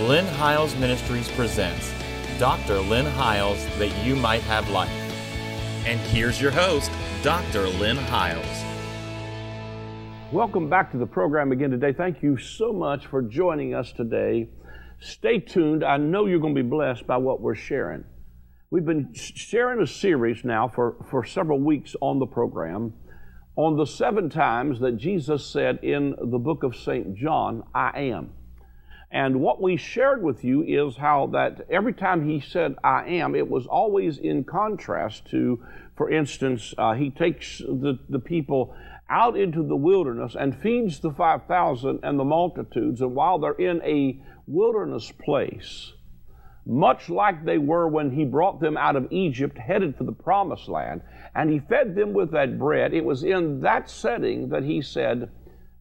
Lynn Hiles Ministries presents Dr. Lynn Hiles That You Might Have Life. And here's your host, Dr. Lynn Hiles. Welcome back to the program again today. Thank you so much for joining us today. Stay tuned. I know you're going to be blessed by what we're sharing. We've been sharing a series now for, for several weeks on the program on the seven times that Jesus said in the book of St. John, I am. And what we shared with you is how that every time he said, I am, it was always in contrast to, for instance, uh, he takes the, the people out into the wilderness and feeds the 5,000 and the multitudes. And while they're in a wilderness place, much like they were when he brought them out of Egypt, headed for the promised land, and he fed them with that bread, it was in that setting that he said,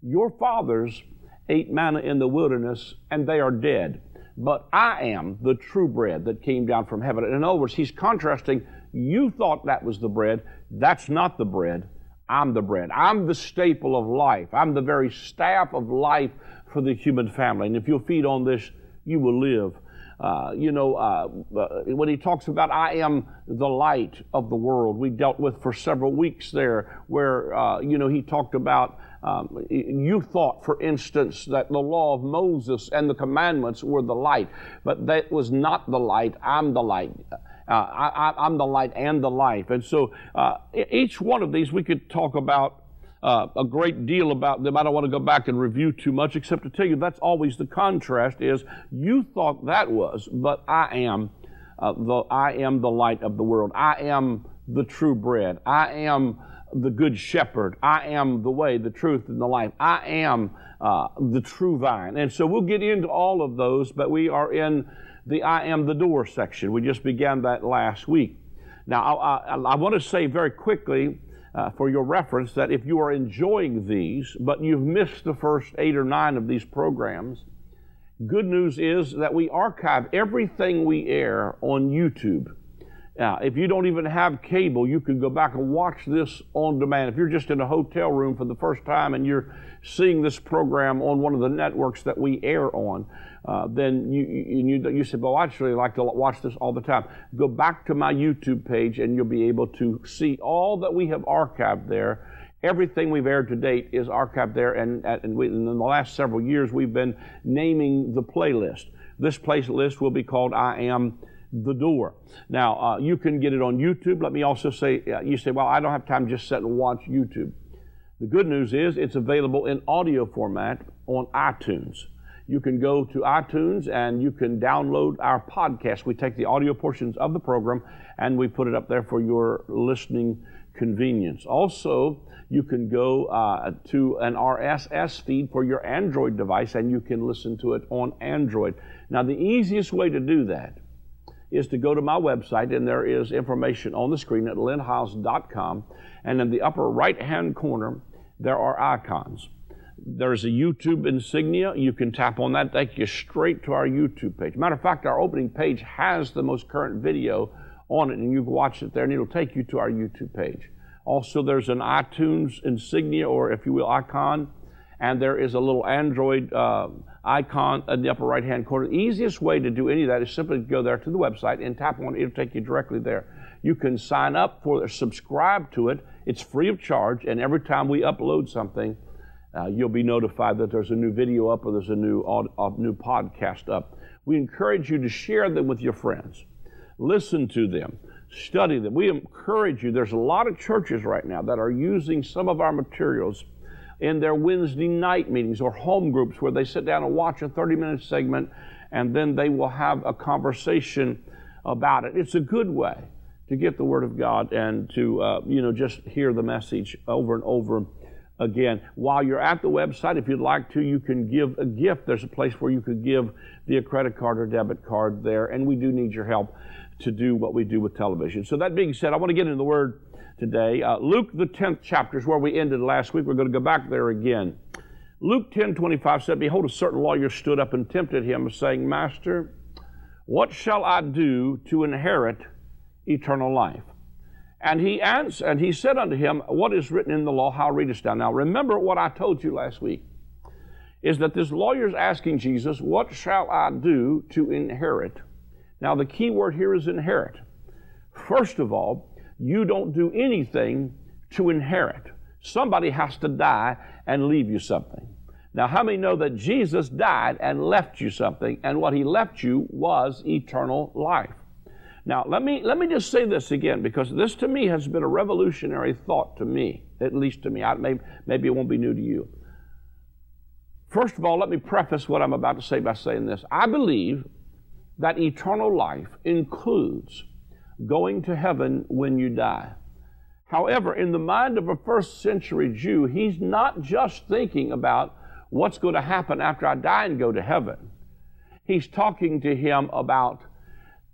Your fathers ate manna in the wilderness, and they are dead. But I am the true bread that came down from heaven. In other words, he's contrasting, you thought that was the bread. That's not the bread. I'm the bread. I'm the staple of life. I'm the very staff of life for the human family. And if you'll feed on this, you will live. Uh, you know, uh, uh, when he talks about I am the light of the world, we dealt with for several weeks there, where, uh, you know, he talked about um, you thought, for instance, that the law of Moses and the commandments were the light, but that was not the light. I'm the light. Uh, I, am the light and the life. And so uh, each one of these we could talk about uh, a great deal about them. I don't want to go back and review too much, except to tell you that's always the contrast is you thought that was, but I am uh, the I am the light of the world. I am the true bread. I am the good shepherd. I am the way, the truth, and the life. I am uh, the true vine. And so we'll get into all of those, but we are in the I am the door section. We just began that last week. Now, I, I, I want to say very quickly uh, for your reference that if you are enjoying these, but you've missed the first eight or nine of these programs, good news is that we archive everything we air on YouTube. Now, if you don't even have cable, you can go back and watch this on demand. If you're just in a hotel room for the first time and you're seeing this program on one of the networks that we air on, uh, then you, you, you say, well, I'd actually like to watch this all the time. Go back to my YouTube page and you'll be able to see all that we have archived there. Everything we've aired to date is archived there, and, and we, in the last several years, we've been naming the playlist. This playlist will be called I Am the door. Now, uh, you can get it on YouTube. Let me also say, uh, you say, well, I don't have time to just sit and watch YouTube. The good news is it's available in audio format on iTunes. You can go to iTunes and you can download our podcast. We take the audio portions of the program and we put it up there for your listening convenience. Also, you can go uh, to an RSS feed for your Android device and you can listen to it on Android. Now, the easiest way to do that is to go to my website, and there is information on the screen at lynnhiles.com. And in the upper right hand corner, there are icons. There's a YouTube insignia. You can tap on that, take you straight to our YouTube page. Matter of fact, our opening page has the most current video on it, and you can watch it there, and it'll take you to our YouTube page. Also, there's an iTunes insignia, or if you will, icon, and there is a little Android. Uh, icon in the upper right hand corner. The easiest way to do any of that is simply to go there to the website and tap on it. It'll take you directly there. You can sign up for it, subscribe to it. It's free of charge, and every time we upload something, uh, you'll be notified that there's a new video up or there's a new, a new podcast up. We encourage you to share them with your friends. Listen to them. Study them. We encourage you. There's a lot of churches right now that are using some of our materials in their Wednesday night meetings or home groups where they sit down and watch a 30 minute segment and then they will have a conversation about it. It's a good way to get the Word of God and to, uh, you know, just hear the message over and over again. While you're at the website, if you'd like to, you can give a gift. There's a place where you could give via credit card or debit card there, and we do need your help to do what we do with television. So, that being said, I want to get into the Word today. Uh, Luke, the 10th chapter, is where we ended last week. We're going to go back there again. Luke 10 25 said, Behold, a certain lawyer stood up and tempted him, saying, Master, what shall I do to inherit eternal life? And he answered, and he said unto him, What is written in the law? How readest thou? Now remember what I told you last week. is that this lawyer is asking Jesus, What shall I do to inherit? Now, the key word here is inherit. First of all, you don't do anything to inherit. Somebody has to die and leave you something. Now, how many know that Jesus died and left you something, and what he left you was eternal life? Now, let me, let me just say this again, because this to me has been a revolutionary thought to me, at least to me. I, maybe, maybe it won't be new to you. First of all, let me preface what I'm about to say by saying this. I believe that eternal life includes going to heaven when you die. However, in the mind of a first century Jew, he's not just thinking about what's going to happen after I die and go to heaven. He's talking to him about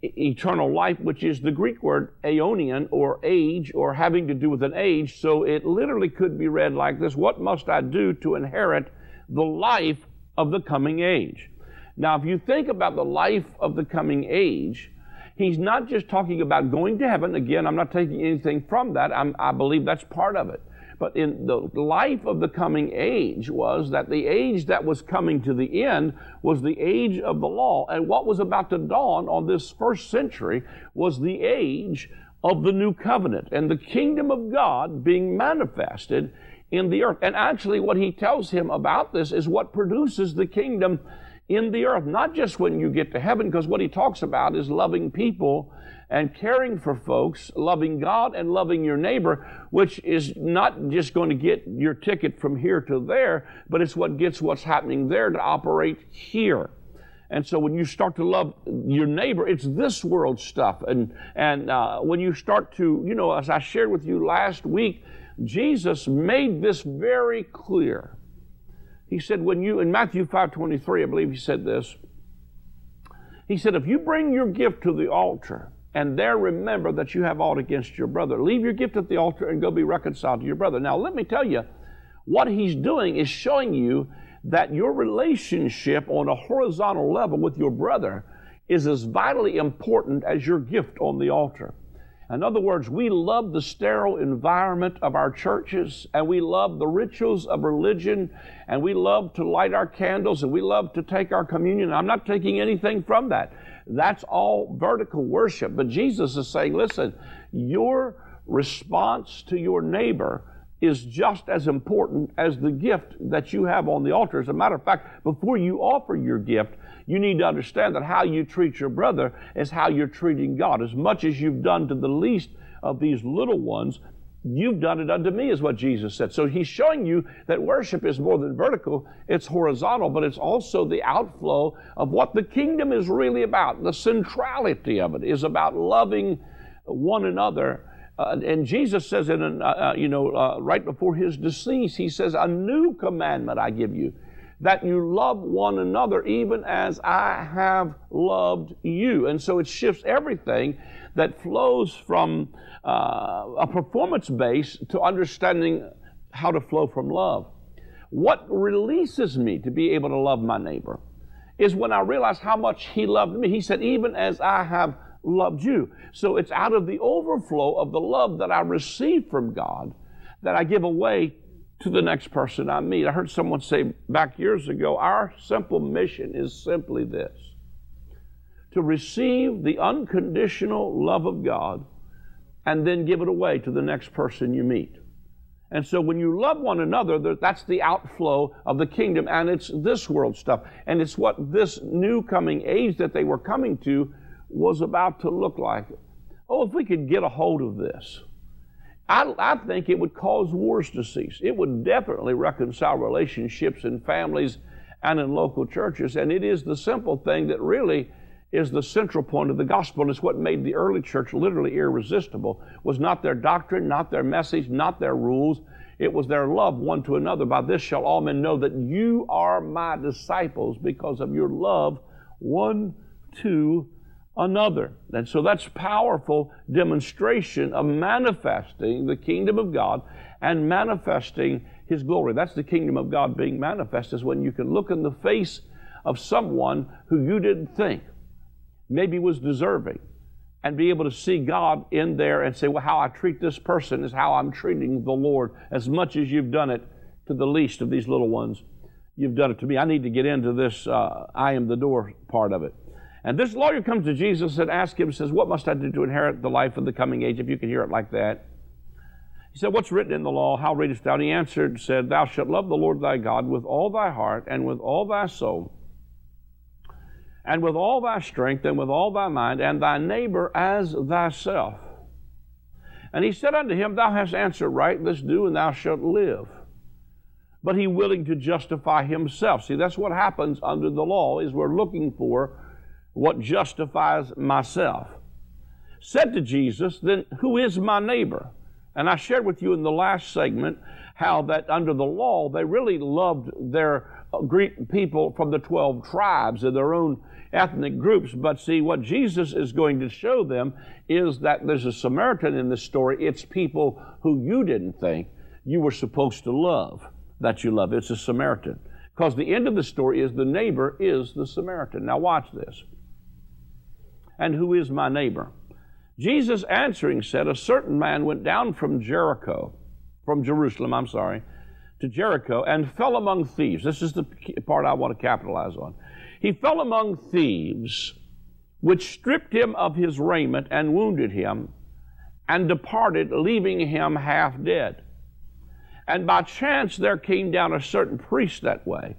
eternal life, which is the Greek word aeonian or age or having to do with an age. So it literally could be read like this What must I do to inherit the life of the coming age? Now, if you think about the life of the coming age, he's not just talking about going to heaven. Again, I'm not taking anything from that. I'm, i believe that's part of it. But in the life of the coming age was that the age that was coming to the end was the age of the law. And what was about to dawn on this first century was the age of the new covenant and the kingdom of God being manifested in the earth. And actually, what he tells him about this is what produces the kingdom in the earth, not just when you get to heaven, because what he talks about is loving people and caring for folks, loving God and loving your neighbor, which is not just going to get your ticket from here to there, but it's what gets what's happening there to operate here. And so when you start to love your neighbor, it's this world stuff. And, and uh, when you start to, you know, as I shared with you last week, Jesus made this very clear. He said, when you, in Matthew 5.23, I believe he said this, he said, if you bring your gift to the altar and there remember that you have aught against your brother, leave your gift at the altar and go be reconciled to your brother. Now, let me tell you, what he's doing is showing you that your relationship on a horizontal level with your brother is as vitally important as your gift on the altar. In other words, we love the sterile environment of our churches, and we love the rituals of religion, and we love to light our candles, and we love to take our communion. I'm not taking anything from that. That's all vertical worship. But Jesus is saying, listen, your response to your neighbor is just as important as the gift that you have on the altar. As a matter of fact, before you offer your gift, you need to understand that how you treat your brother is how you're treating God. As much as you've done to the least of these little ones, you've done it unto me, is what Jesus said. So he's showing you that worship is more than vertical, it's horizontal, but it's also the outflow of what the kingdom is really about. The centrality of it is about loving one another. Uh, and Jesus says, in uh, uh you know, uh, right before his decease, he says, "A new commandment I give you, that you love one another even as I have loved you. And so it shifts everything that flows from uh, a performance base to understanding how to flow from love. What releases me to be able to love my neighbor is when I realize how much he loved me. He said, even as I have loved you. So it's out of the overflow of the love that I receive from God that I give away to the next person I meet. I heard someone say back years ago our simple mission is simply this to receive the unconditional love of God and then give it away to the next person you meet. And so when you love one another, that's the outflow of the kingdom, and it's this world stuff. And it's what this new coming age that they were coming to was about to look like. Oh, if we could get a hold of this. I, I, think it would cause wars to cease. It would definitely reconcile relationships in families and in local churches. And it is the simple thing that really is the central point of the gospel. And it's what made the early church literally irresistible. Was not their doctrine, not their message, not their rules. It was their love one to another. By this shall all men know that you are my disciples because of your love one to another. And so that's powerful demonstration of manifesting the kingdom of God and manifesting his glory. That's the kingdom of God being manifest is when you can look in the face of someone who you didn't think maybe was deserving and be able to see God in there and say, well, how I treat this person is how I'm treating the Lord as much as you've done it to the least of these little ones you've done it to me. I need to get into this uh, I am the door part of it. And this lawyer comes to Jesus and asks him, says, What must I do to inherit the life of the coming age? If you can hear it like that. He said, What's written in the law? How readest thou? And he answered, said, Thou shalt love the Lord thy God with all thy heart and with all thy soul and with all thy strength and with all thy mind, and thy neighbor as thyself. And he said unto him, Thou hast answered right, this do, and thou shalt live. But he willing to justify himself. See, that's what happens under the law, is we're looking for what justifies myself. Said to Jesus, Then who is my neighbor? And I shared with you in the last segment how that under the law they really loved their uh, Greek people from the 12 tribes and their own ethnic groups. But see, what Jesus is going to show them is that there's a Samaritan in this story. It's people who you didn't think you were supposed to love that you love. It's a Samaritan. Because the end of the story is the neighbor is the Samaritan. Now, watch this. And who is my neighbor? Jesus answering said, A certain man went down from Jericho, from Jerusalem, I'm sorry, to Jericho and fell among thieves. This is the part I want to capitalize on. He fell among thieves, which stripped him of his raiment and wounded him, and departed, leaving him half dead. And by chance there came down a certain priest that way,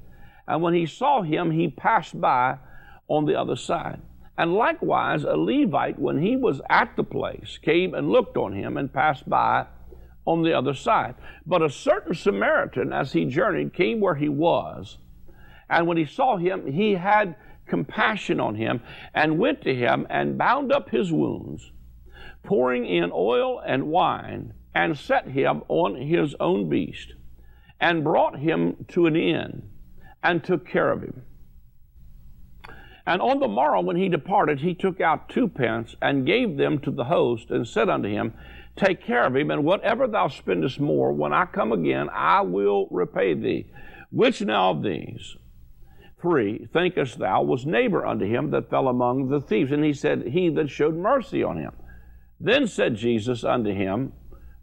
and when he saw him, he passed by on the other side. And likewise, a Levite, when he was at the place, came and looked on him and passed by on the other side. But a certain Samaritan, as he journeyed, came where he was and when he saw him, he had compassion on him and went to him and bound up his wounds, pouring in oil and wine, and set him on his own beast, and brought him to an inn, and took care of him. And on the morrow, when he departed, he took out two pence and gave them to the host, and said unto him, Take care of him, and whatever thou spendest more, when I come again, I will repay thee. Which now of these 3 Thinkest thou was neighbor unto him that fell among the thieves? And he said, He that showed mercy on him. Then said Jesus unto him,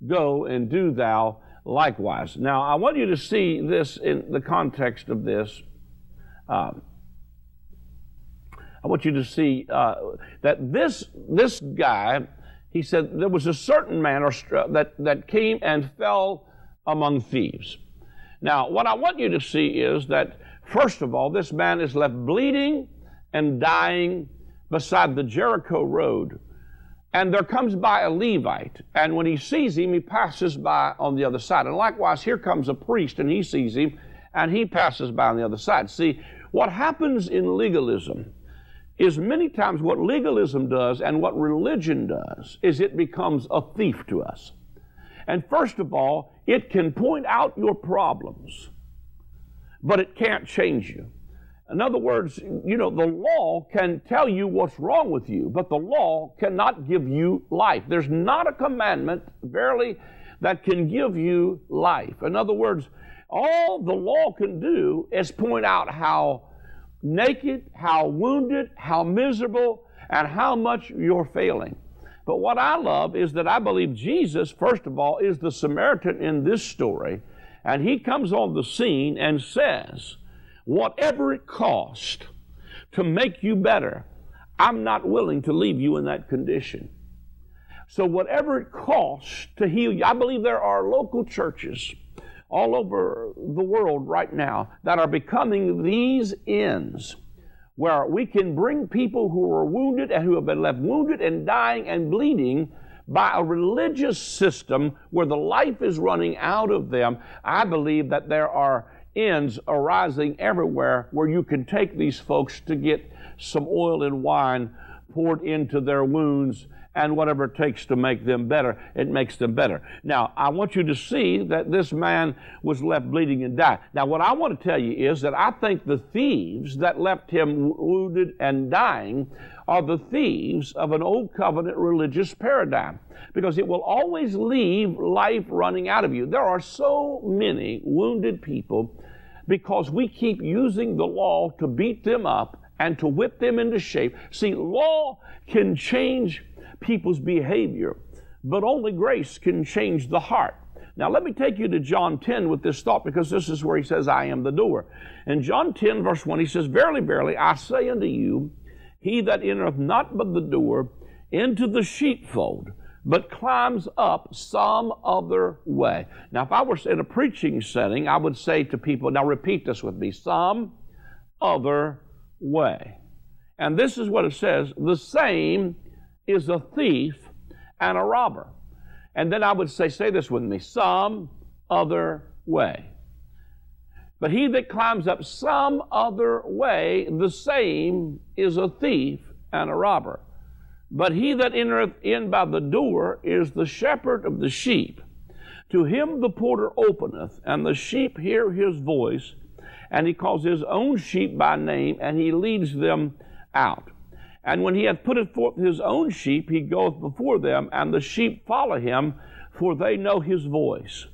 Go and do thou likewise. Now, I want you to see this in the context of this. Um, I want you to see uh, that this, this guy, he said, there was a certain man or, that, that came and fell among thieves. Now, what I want you to see is that First of all, this man is left bleeding and dying beside the Jericho road. And there comes by a Levite, and when he sees him, he passes by on the other side. And likewise, here comes a priest, and he sees him, and he passes by on the other side. See, what happens in legalism is many times what legalism does and what religion does is it becomes a thief to us. And first of all, it can point out your problems but it can't change you. In other words, you know, the law can tell you what's wrong with you, but the law cannot give you life. There's not a commandment, verily, that can give you life. In other words, all the law can do is point out how naked, how wounded, how miserable, and how much you're failing. But what I love is that I believe Jesus, first of all, is the Samaritan in this story and he comes on the scene and says, Whatever it costs to make you better, I'm not willing to leave you in that condition. So, whatever it costs to heal you, I believe there are local churches all over the world right now that are becoming these ends where we can bring people who are wounded and who have been left wounded and dying and bleeding by a religious system where the life is running out of them, I believe that there are ends arising everywhere where you can take these folks to get some oil and wine poured into their wounds and whatever it takes to make them better, it makes them better. Now, I want you to see that this man was left bleeding and died. Now, what I want to tell you is that I think the thieves that left him wounded and dying are the thieves of an old covenant religious paradigm because it will always leave life running out of you. There are so many wounded people because we keep using the law to beat them up and to whip them into shape. See, law can change people's behavior, but only grace can change the heart. Now, let me take you to John 10 with this thought because this is where he says, I am the door. In John 10, verse 1, he says, Verily, verily, I say unto you, he that entereth not by the door into the sheepfold, but climbs up some other way. Now, if I were in a preaching setting, I would say to people, now repeat this with me, some other way. And this is what it says the same is a thief and a robber. And then I would say, say this with me some other way. But he that climbs up some other way, the same is a thief and a robber. But he that entereth in by the door is the shepherd of the sheep. To him the porter openeth, and the sheep hear his voice, and he calls his own sheep by name, and he leads them out. And when he hath put forth his own sheep, he goeth before them, and the sheep follow him, for they know his voice.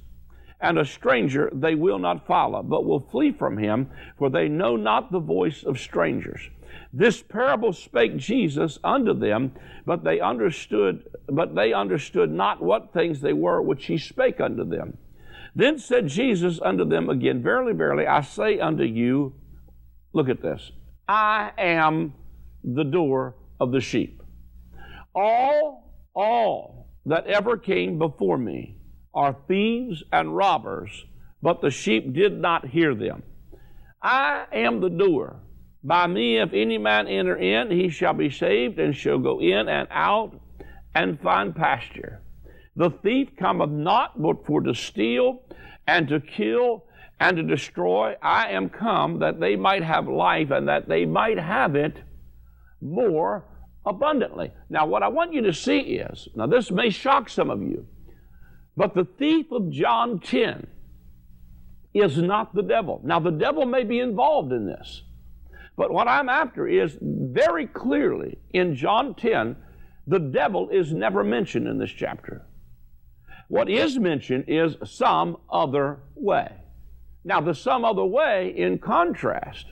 And a stranger they will not follow, but will flee from him, for they know not the voice of strangers. This parable spake Jesus unto them, but they understood, but they understood not what things they were which he spake unto them. Then said Jesus unto them again, Verily, verily, I say unto you, look at this, I am the door of the sheep. All, all that ever came before me are thieves and robbers, but the sheep did not hear them. I am the door. By me, if any man enter in, he shall be saved, and shall go in and out and find pasture. The thief cometh not but for to steal and to kill and to destroy. I am come that they might have life and that they might have it more abundantly. Now, what I want you to see is now, this may shock some of you, but the thief of John 10 is not the devil. Now, the devil may be involved in this, but what I'm after is very clearly in John 10, the devil is never mentioned in this chapter. What is mentioned is some other way. Now, the some other way, in contrast,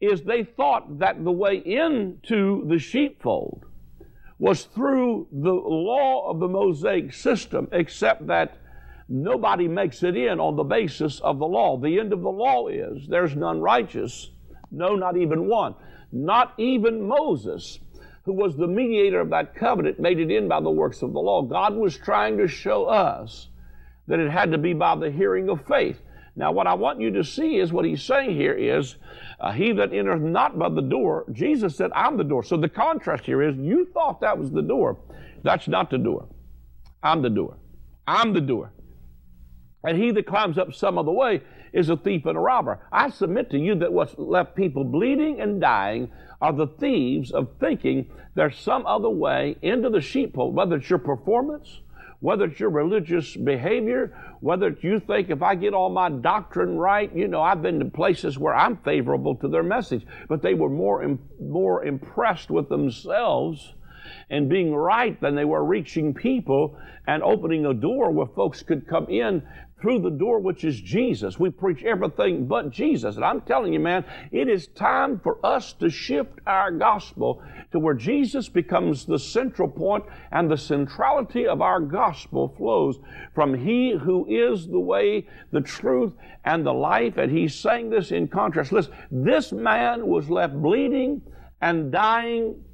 is they thought that the way into the sheepfold was through the law of the Mosaic system, except that nobody makes it in on the basis of the law. The end of the law is there's none righteous, no, not even one. Not even Moses, who was the mediator of that covenant, made it in by the works of the law. God was trying to show us that it had to be by the hearing of faith. Now, what I want you to see is what he's saying here is, uh, he that entereth not by the door, Jesus said, I'm the door. So the contrast here is, you thought that was the door. That's not the door. I'm the door. I'm the door. And he that climbs up some other way is a thief and a robber. I submit to you that what's left people bleeding and dying are the thieves of thinking there's some other way into the sheepfold, whether it's your performance, whether it's your religious behavior, whether you think if I get all my doctrine right, you know, I've been to places where I'm favorable to their message, but they were more, more impressed with themselves and being right than they were reaching people and opening a door where folks could come in through the door, which is Jesus. We preach everything but Jesus. And I'm telling you, man, it is time for us to shift our gospel to where Jesus becomes the central point and the centrality of our gospel flows from He who is the way, the truth, and the life. And He's saying this in contrast. Listen, this man was left bleeding and dying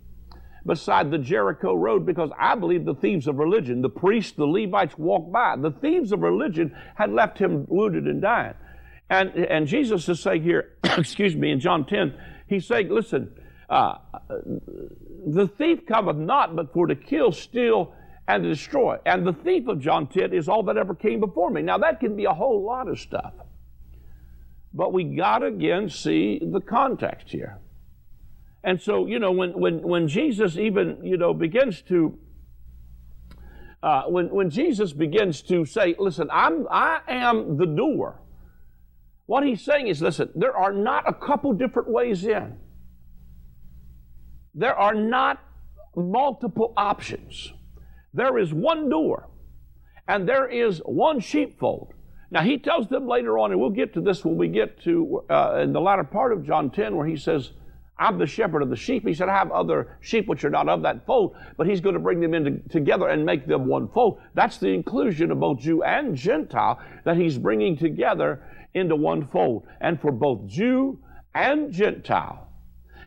beside the Jericho road because I believe the thieves of religion, the priests, the Levites walked by. The thieves of religion had left him wounded and dying. And, and Jesus is saying here, excuse me, in John 10, he's saying, listen, uh, the thief cometh not but for to kill, steal, and to destroy. And the thief of John 10 is all that ever came before me. Now, that can be a whole lot of stuff. But we got to again see the context here. And so, you know, when, when, when Jesus even, you know, begins to, uh, when, when Jesus begins to say, listen, I'm, I am the door, what he's saying is, listen, there are not a couple different ways in. There are not multiple options. There is one door, and there is one sheepfold. Now, he tells them later on, and we'll get to this when we get to uh, in the latter part of John 10, where he says, I'm the shepherd of the sheep. He said, I have other sheep which are not of that fold, but he's going to bring them in together and make them one fold. That's the inclusion of both Jew and Gentile that he's bringing together into one fold. And for both Jew and Gentile,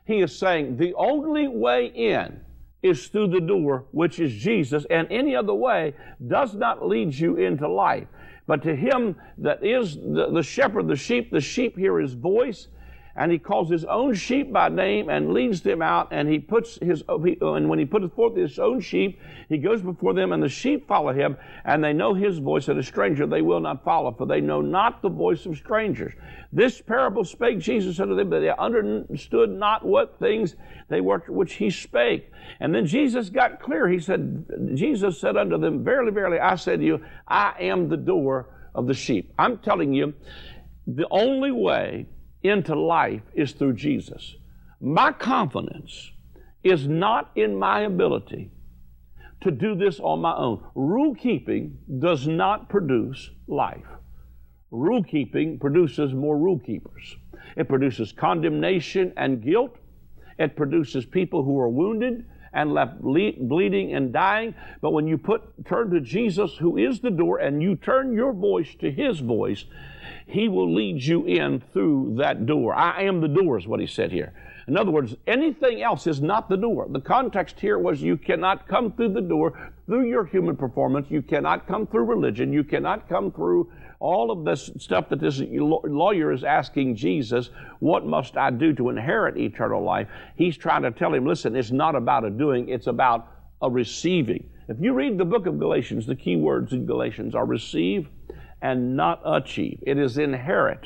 he is saying the only way in is through the door, which is Jesus, and any other way does not lead you into life. But to him that is the, the shepherd, the sheep, the sheep hear his voice, and he calls his own sheep by name and leads them out and he puts his oh, oh, and when he putteth forth his own sheep he goes before them and the sheep follow him and they know his voice and a stranger they will not follow for they know not the voice of strangers. This parable spake jesus unto them but they understood not what things they were which he spake. And then jesus got clear. He said jesus said unto them verily verily i say to you i am the door of the sheep. I'm telling you the only way into life is through Jesus. My confidence is not in my ability to do this on my own. Rule keeping does not produce life. Rule keeping produces more rule keepers. It produces condemnation and guilt. It produces people who are wounded and left bleeding and dying. But when you put turn to Jesus, who is the door, and you turn your voice to His voice, he will lead you in through that door. I am the door, is what he said here. In other words, anything else is not the door. The context here was you cannot come through the door through your human performance. You cannot come through religion. You cannot come through all of this stuff that this lawyer is asking Jesus, what must I do to inherit eternal life? He's trying to tell him, listen, it's not about a doing, it's about a receiving. If you read the book of Galatians, the key words in Galatians are receive and not achieve. It is inherit,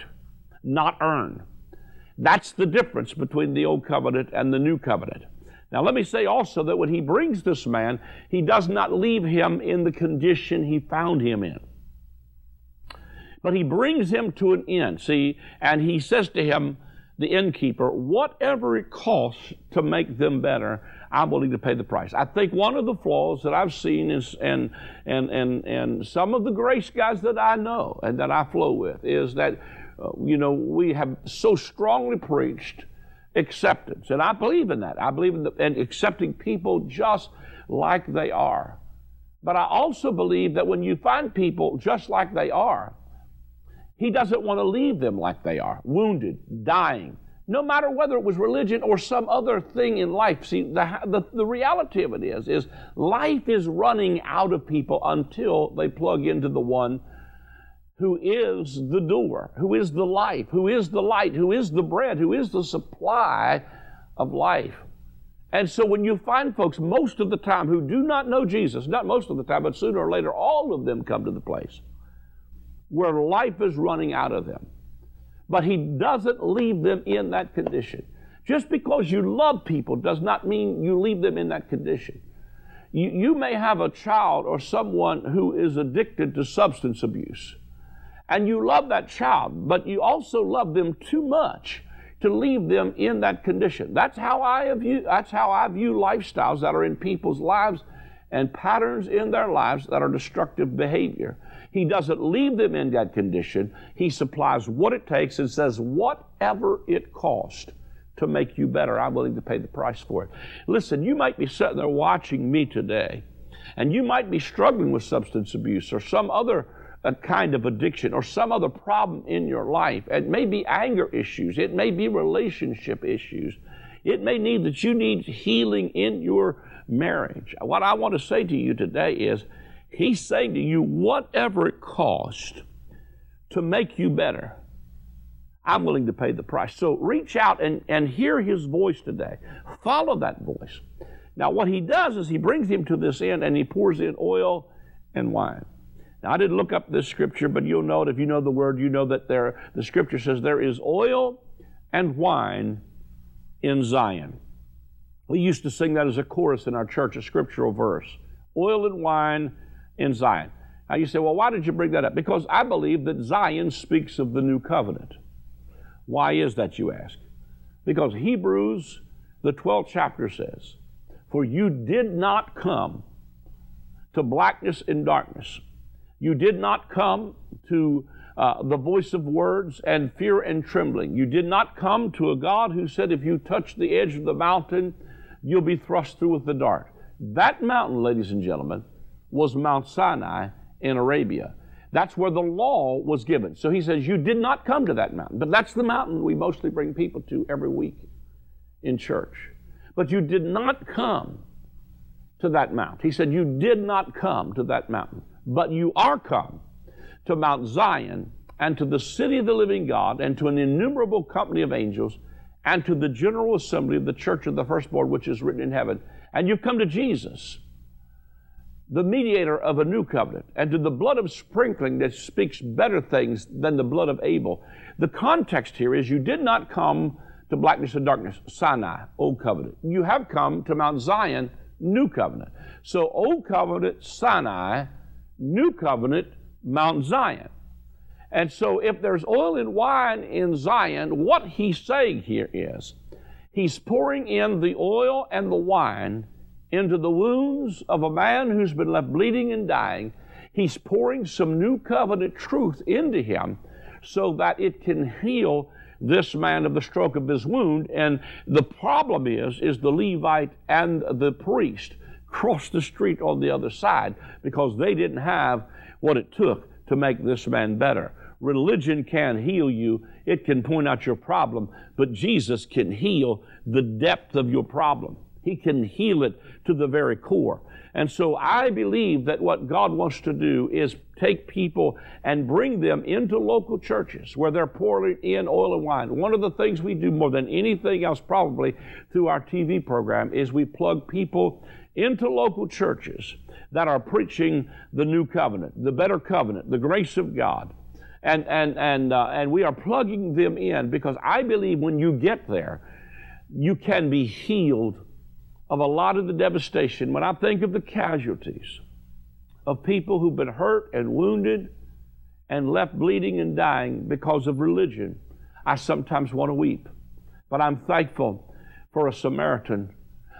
not earn. That's the difference between the old covenant and the new covenant. Now, let me say also that when he brings this man, he does not leave him in the condition he found him in. But he brings him to an end, see, and he says to him, the innkeeper, whatever it costs to make them better, I'm willing to pay the price. I think one of the flaws that I've seen is, and, and, and, and some of the grace guys that I know and that I flow with, is that, uh, you know, we have so strongly preached acceptance. And I believe in that. I believe in the, accepting people just like they are. But I also believe that when you find people just like they are, he doesn't want to leave them like they are, wounded, dying, no matter whether it was religion or some other thing in life. See, the, the, the, reality of it is, is life is running out of people until they plug into the one who is the door, who is the life, who is the light, who is the bread, who is the supply of life. And so when you find folks most of the time who do not know Jesus, not most of the time, but sooner or later, all of them come to the place where life is running out of them but He doesn't leave them in that condition. Just because you love people does not mean you leave them in that condition. You, you may have a child or someone who is addicted to substance abuse, and you love that child, but you also love them too much to leave them in that condition. That's how I view, that's how I view lifestyles that are in people's lives and patterns in their lives that are destructive behavior. He doesn't leave them in that condition. He supplies what it takes and says, whatever it costs to make you better, I'm willing to pay the price for it. Listen, you might be sitting there watching me today, and you might be struggling with substance abuse or some other uh, kind of addiction or some other problem in your life. It may be anger issues, it may be relationship issues. It may need that you need healing in your marriage. What I want to say to you today is He's saying to you, whatever it costs to make you better, I'm willing to pay the price. So reach out and, and hear his voice today. Follow that voice. Now, what he does is he brings him to this end and he pours in oil and wine. Now, I didn't look up this scripture, but you'll know it if you know the word, you know that there, the scripture says there is oil and wine in Zion. We used to sing that as a chorus in our church, a scriptural verse. Oil and wine in Zion. Now you say, well, why did you bring that up? Because I believe that Zion speaks of the new covenant. Why is that, you ask? Because Hebrews, the 12th chapter says, For you did not come to blackness and darkness. You did not come to uh, the voice of words and fear and trembling. You did not come to a God who said, if you touch the edge of the mountain, you'll be thrust through with the dart. That mountain, ladies and gentlemen, was Mount Sinai in Arabia. That's where the law was given. So he says, You did not come to that mountain. But that's the mountain we mostly bring people to every week in church. But you did not come to that mount. He said, You did not come to that mountain, but you are come to Mount Zion and to the city of the living God and to an innumerable company of angels and to the general assembly of the church of the firstborn which is written in heaven. And you've come to Jesus, the mediator of a new covenant, and to the blood of sprinkling that speaks better things than the blood of Abel. The context here is you did not come to blackness and darkness, Sinai, old covenant. You have come to Mount Zion, new covenant. So, old covenant, Sinai, new covenant, Mount Zion. And so, if there's oil and wine in Zion, what he's saying here is he's pouring in the oil and the wine into the wounds of a man who's been left bleeding and dying. He's pouring some new covenant truth into him so that it can heal this man of the stroke of his wound. And the problem is, is the Levite and the priest crossed the street on the other side because they didn't have what it took to make this man better. Religion can heal you, it can point out your problem, but Jesus can heal the depth of your problem. He can heal it to the very core. And so I believe that what God wants to do is take people and bring them into local churches where they're pouring in oil and wine. One of the things we do more than anything else, probably through our TV program, is we plug people into local churches that are preaching the new covenant, the better covenant, the grace of God. And, and, and, uh, and we are plugging them in because I believe when you get there, you can be healed of a lot of the devastation. When I think of the casualties of people who've been hurt and wounded and left bleeding and dying because of religion, I sometimes want to weep. But I'm thankful for a Samaritan,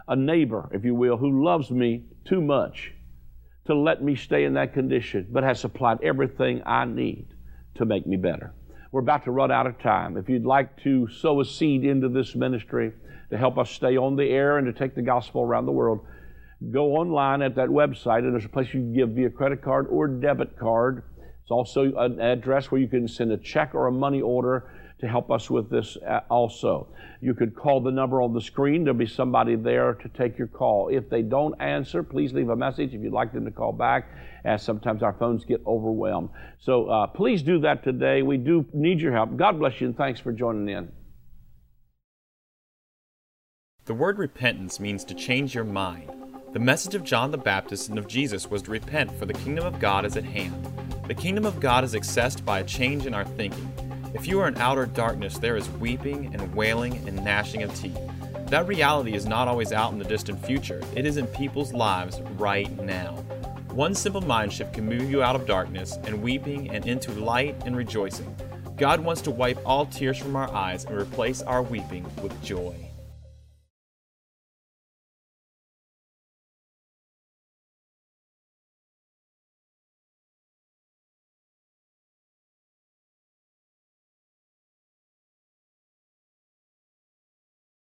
a neighbor, if you will, who loves me too much to let me stay in that condition, but has supplied everything I need to make me better. We're about to run out of time. If you'd like to sow a seed into this ministry to help us stay on the air and to take the gospel around the world, go online at that website, and there's a place you can give via credit card or debit card. It's also an address where you can send a check or a money order to help us with this uh, also. You could call the number on the screen. There'll be somebody there to take your call. If they don't answer, please leave a message if you'd like them to call back, as sometimes our phones get overwhelmed. So uh, please do that today. We do need your help. God bless you, and thanks for joining in. The word repentance means to change your mind. The message of John the Baptist and of Jesus was to repent, for the kingdom of God is at hand. The kingdom of God is accessed by a change in our thinking. If you are in outer darkness, there is weeping and wailing and gnashing of teeth. That reality is not always out in the distant future, it is in people's lives right now. One simple mind shift can move you out of darkness and weeping and into light and rejoicing. God wants to wipe all tears from our eyes and replace our weeping with joy.